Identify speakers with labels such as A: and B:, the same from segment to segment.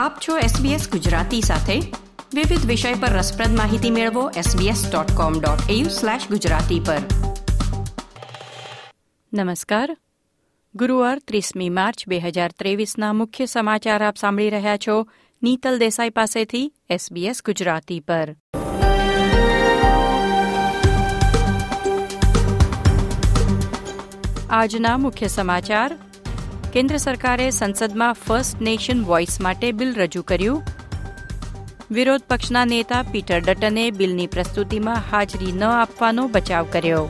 A: આપ છો SBS ગુજરાતી સાથે. વિવિધ વિષય પર રસપ્રદ માહિતી મેળવો sbs.com.au/gujarati પર. નમસ્કાર. ગુરુવાર ત્રીસમી માર્ચ બે હજાર ત્રેવીસના મુખ્ય સમાચાર આપ સાંભળી રહ્યા છો નીતલ દેસાઈ પાસેથી SBS ગુજરાતી પર. આજના મુખ્ય સમાચાર. કેન્દ્ર સરકારે સંસદમાં ફર્સ્ટ નેશન વોઇસ માટે બિલ રજૂ કર્યું. વિરોધ પક્ષના નેતા પીટર ડટને બિલની પ્રસ્તુતિમાં હાજરી ન આપવાનો બચાવ કર્યો.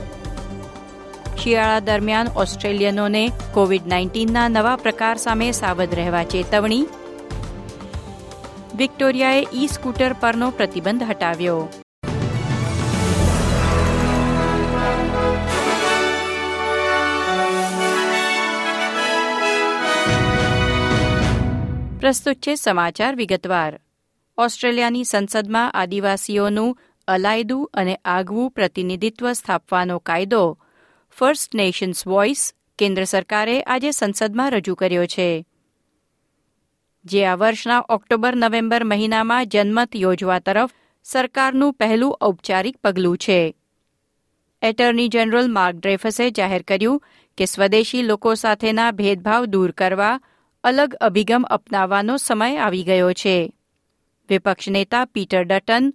A: શિયાળા દરમિયાન ઓસ્ટ્રેલિયનોને કોવિડ નાઇન્ટીનના નવા પ્રકાર સામે સાવધ રહેવા ચેતવણી. વિક્ટોરિયાએ ઈ સ્કૂટર પરનો પ્રતિબંધ હટાવ્યો. પ્રસ્તુત છે સમાચાર વિગતવાર. ઓસ્ટ્રેલિયાની સંસદમાં આદિવાસીઓનું અલાયદું અને આગવું પ્રતિનિધિત્વ સ્થાપવાનો કાયદો ફર્સ્ટ નેશન્સ વોઇસ કેન્દ્ર સરકારે આજે સંસદમાં રજૂ કર્યો છે. જે આ વર્ષના ઓક્ટોબર નવેમ્બર મહિનામાં જનમત યોજવા તરફ સરકારનું પહેલું ઔપચારિક પગલું છે. એટર્ની જનરલ માર્ક ડ્રેફસે જાહેર કર્યું કે સ્વદેશી લોકો સાથેના ભેદભાવ દૂર કરવા અલગ અભિગમ અપનાવવાનો સમય આવી ગયો છે. વિપક્ષ નેતા પીટર ડટન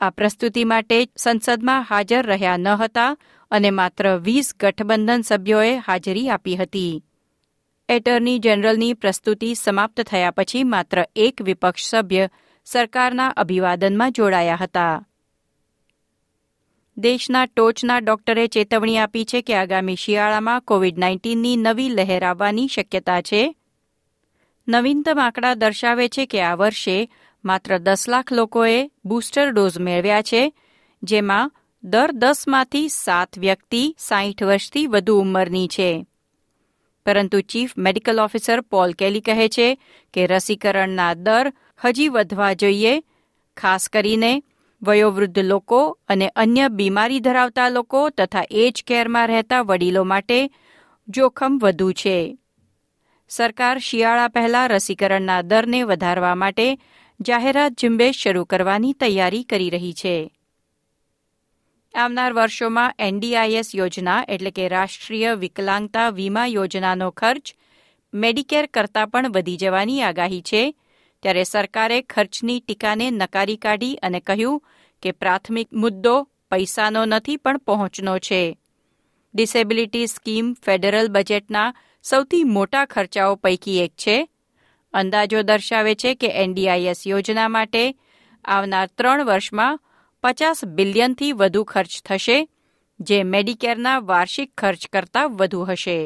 A: આ પ્રસ્તુતિ માટે સંસદમાં હાજર રહ્યા ન હતા અને માત્ર વીસ ગઠબંધન સભ્યોએ હાજરી આપી હતી. એટર્ની જનરલની પ્રસ્તુતિ સમાપ્ત થયા પછી માત્ર એક વિપક્ષ સભ્ય સરકારના અભિવાદનમાં જોડાયા હતા. દેશના ટોચના ડોક્ટરે ચેતવણી આપી છે કે આગામી શિયાળામાં કોવિડ નાઇન્ટીનની નવી લહેર આવવાની શક્યતા છે. નવીનતમ આંકડા દર્શાવે છે કે આ વર્ષે માત્ર દસ લાખ લોકોએ બૂસ્ટર ડોઝ મેળવ્યા છે, જેમાં દર દસમાંથી સાત વ્યક્તિ સાહીઠ વર્ષથી વધુ ઉંમરની છે. પરંતુ chief medical officer Paul Kelly કહે છે કે રસીકરણના દર હજી વધવા જોઈએ, ખાસ કરીને વયોવૃદ્ધ લોકો અને અન્ય બીમારી ધરાવતા લોકો તથા એજ કેરમાં રહેતા વડીલો માટે જોખમ વધુ છે. સરકાર શિયાળા પહેલા રસીકરણના દરને વધારવા માટે જાહેરાત ઝુંબેશ શરૂ કરવાની તૈયારી કરી રહી છે. આવનાર વર્ષોમાં એનડીઆઈએસ યોજના એટલે કે રાષ્ટ્રીય વિકલાંગતા વીમા યોજનાનો ખર્ચ મેડિકેર કરતાં પણ વધી જવાની આગાહી છે. ત્યારે સરકારે ખર્ચની ટીકાને નકારી કાઢી અને કહ્યું કે પ્રાથમિક મુદ્દો પૈસાનો નથી પણ પહોંચનો છે. ડિસેબિલિટી સ્કીમ ફેડરલ બજેટના સૌથી મોટા ખર્ચાઓ પૈકી એક છે. અંદાજો દર્શાવે છે કે એનડીઆઈએસ યોજના માટે આવનાર ત્રણ વર્ષમાં પચાસ બિલિયનથી વધુ ખર્ચ થશે, જે મેડિકેરના વાર્ષિક ખર્ચ કરતાં વધુ હશે.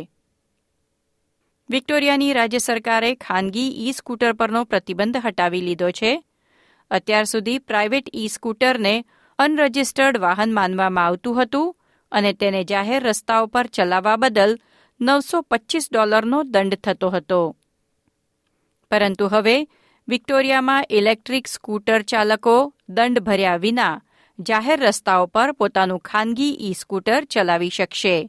A: વિક્ટોરિયાની રાજ્ય સરકારે ખાનગી ઈ સ્કૂટર પરનો પ્રતિબંધ હટાવી લીધો છે. અત્યાર સુધી પ્રાઇવેટ ઈ સ્કૂટરને અનરજિસ્ટર્ડ વાહન માનવામાં આવતું હતું અને તેને જાહેર રસ્તાઓ પર ચલાવવા બદલ નવસો પચીસ ડોલરનો દંડ થતો હતો. પરંતુ હવે વિક્ટોરિયામાં ઇલેક્ટ્રિક સ્કૂટર ચાલકો દંડ ભર્યા વિના જાહેર રસ્તાઓ પર પોતાનું ખાનગી ઈ સ્કૂટર ચલાવી શકશે.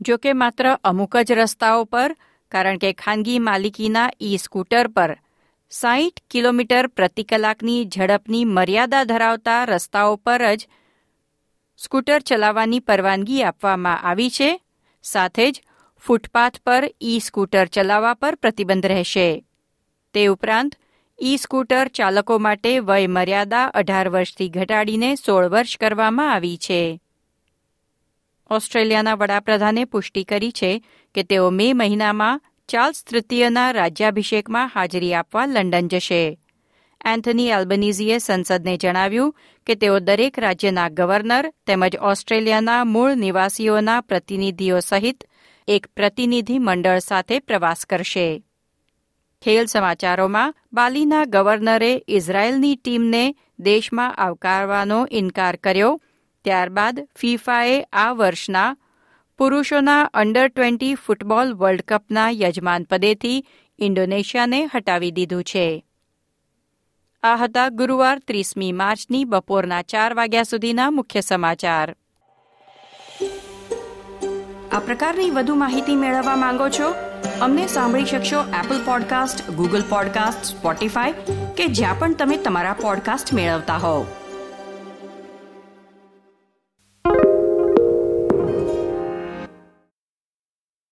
A: જો કે માત્ર અમુક જ રસ્તાઓ પર, કારણ કે ખાનગી માલિકીના ઈ સ્કૂટર પર સાહીઠ કિલોમીટર પ્રતિ કલાકની ઝડપની મર્યાદા ધરાવતા રસ્તાઓ પર જ સ્કૂટર ચલાવવાની પરવાનગી આપવામાં આવી છે સાથે જ ફૂટપાથ પર ઈ સ્કૂટર ચલાવવા પર પ્રતિબંધ રહેશે. તે ઉપરાંત ઈ સ્કૂટર ચાલકો માટે વય મર્યાદા અઢાર વર્ષથી ઘટાડીને સોળ વર્ષ કરવામાં આવી છે. ઓસ્ટ્રેલિયાના વડાપ્રધાને પુષ્ટિ કરી છે કે તેઓ મે મહિનામાં ચાર્લ્સ તૃતીયના રાજ્યાભિષેકમાં હાજરી આપવા લંડન જશે. એન્થની એલ્બનીઝીએ સંસદને જણાવ્યું કે તેઓ દરેક રાજ્યના ગવર્નર તેમજ ઓસ્ટ્રેલિયાના મૂળ નિવાસીઓના પ્રતિનિધિઓ સહિત એક પ્રતિનિધિ મંડળ સાથે પ્રવાસ કરશે. ખેલ સમાચારોમાં બાલીના ગવર્નરે ઇઝરાયેલની ટીમને દેશમાં આવકારવાનો ઇનકાર કર્યો. ત્યારબાદ ફીફાએ આ વર્ષના પુરુષોના અંડર ટ્વેન્ટી ફૂટબોલ વર્લ્ડ કપના યજમાન પદેથી ઇન્ડોનેશિયાને હટાવી દીધું છે. આ હતા ગુરુવાર ત્રીસમી માર્ચની બપોરના ચાર વાગ્યા સુધીના મુખ્ય સમાચાર. આ પ્રકારની વધુ માહિતી મેળવવા માંગો છો? અમને સાંભળી શકશો Apple podcast Google podcast Spotify કે જ્યાં પણ તમે તમારા પોડકાસ્ટ મેળવતા હોવ.